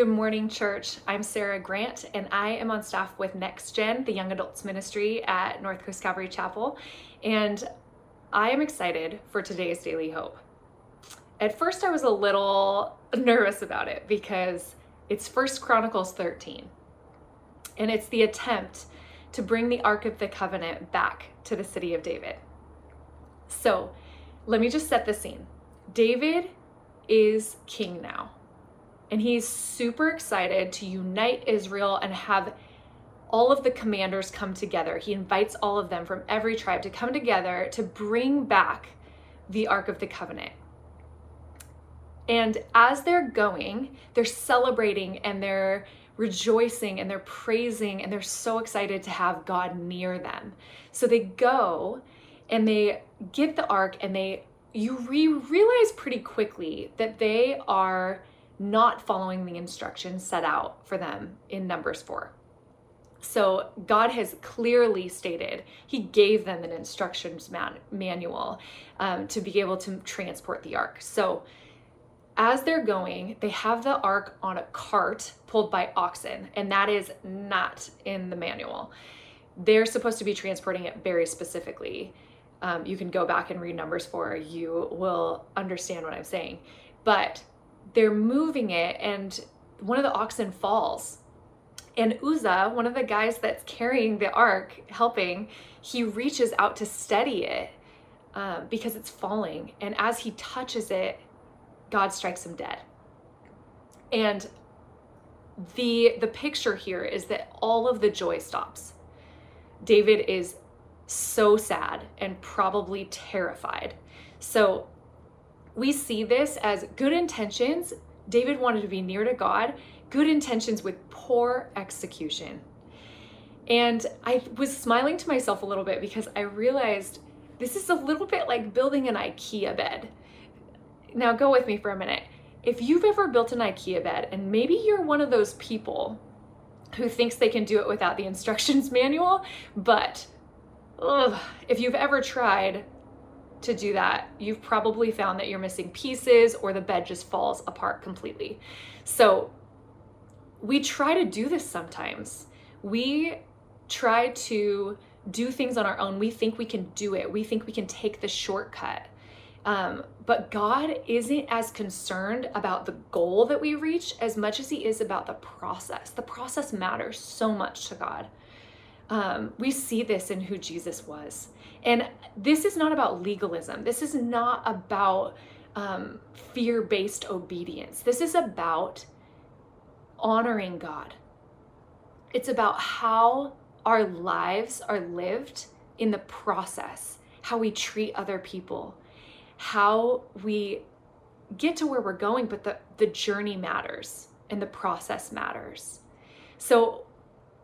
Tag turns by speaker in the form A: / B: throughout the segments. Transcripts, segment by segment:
A: Good morning, church. I'm Sarah Grant, and I am on staff with Next Gen, the Young Adults Ministry at North Coast Calvary Chapel. And I am excited for today's Daily Hope. At first, I was a little nervous about it because it's First Chronicles 13, and it's the attempt to bring the Ark of the Covenant back to the city of David. So, let me just set the scene. David is king now and he's super excited to unite Israel and have all of the commanders come together. He invites all of them from every tribe to come together to bring back the Ark of the Covenant. And as they're going, they're celebrating and they're rejoicing and they're praising and they're so excited to have God near them. So they go and they get the ark and they you re- realize pretty quickly that they are not following the instructions set out for them in Numbers 4. So God has clearly stated He gave them an instructions man- manual um, to be able to transport the ark. So as they're going, they have the ark on a cart pulled by oxen, and that is not in the manual. They're supposed to be transporting it very specifically. Um, you can go back and read Numbers 4, you will understand what I'm saying. But they're moving it and one of the oxen falls and Uzzah, one of the guys that's carrying the ark, helping, he reaches out to steady it um, because it's falling. And as he touches it, God strikes him dead. And the the picture here is that all of the joy stops. David is so sad and probably terrified. So we see this as good intentions. David wanted to be near to God, good intentions with poor execution. And I was smiling to myself a little bit because I realized this is a little bit like building an IKEA bed. Now, go with me for a minute. If you've ever built an IKEA bed, and maybe you're one of those people who thinks they can do it without the instructions manual, but ugh, if you've ever tried, to do that, you've probably found that you're missing pieces or the bed just falls apart completely. So we try to do this sometimes. We try to do things on our own. We think we can do it, we think we can take the shortcut. Um, but God isn't as concerned about the goal that we reach as much as He is about the process. The process matters so much to God. Um, we see this in who Jesus was. And this is not about legalism. This is not about um, fear based obedience. This is about honoring God. It's about how our lives are lived in the process, how we treat other people, how we get to where we're going, but the, the journey matters and the process matters. So,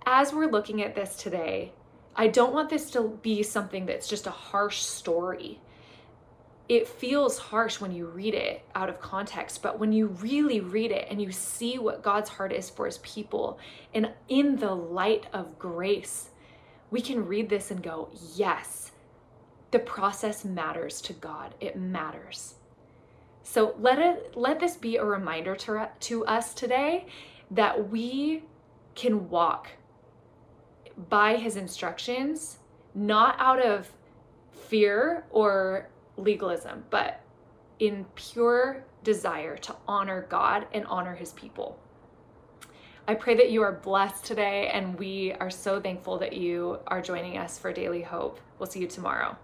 A: as we're looking at this today, I don't want this to be something that's just a harsh story. It feels harsh when you read it out of context, but when you really read it and you see what God's heart is for his people, and in the light of grace, we can read this and go, yes, the process matters to God. It matters. So let it let this be a reminder to, to us today that we can walk by his instructions, not out of fear or legalism, but in pure desire to honor God and honor his people. I pray that you are blessed today, and we are so thankful that you are joining us for Daily Hope. We'll see you tomorrow.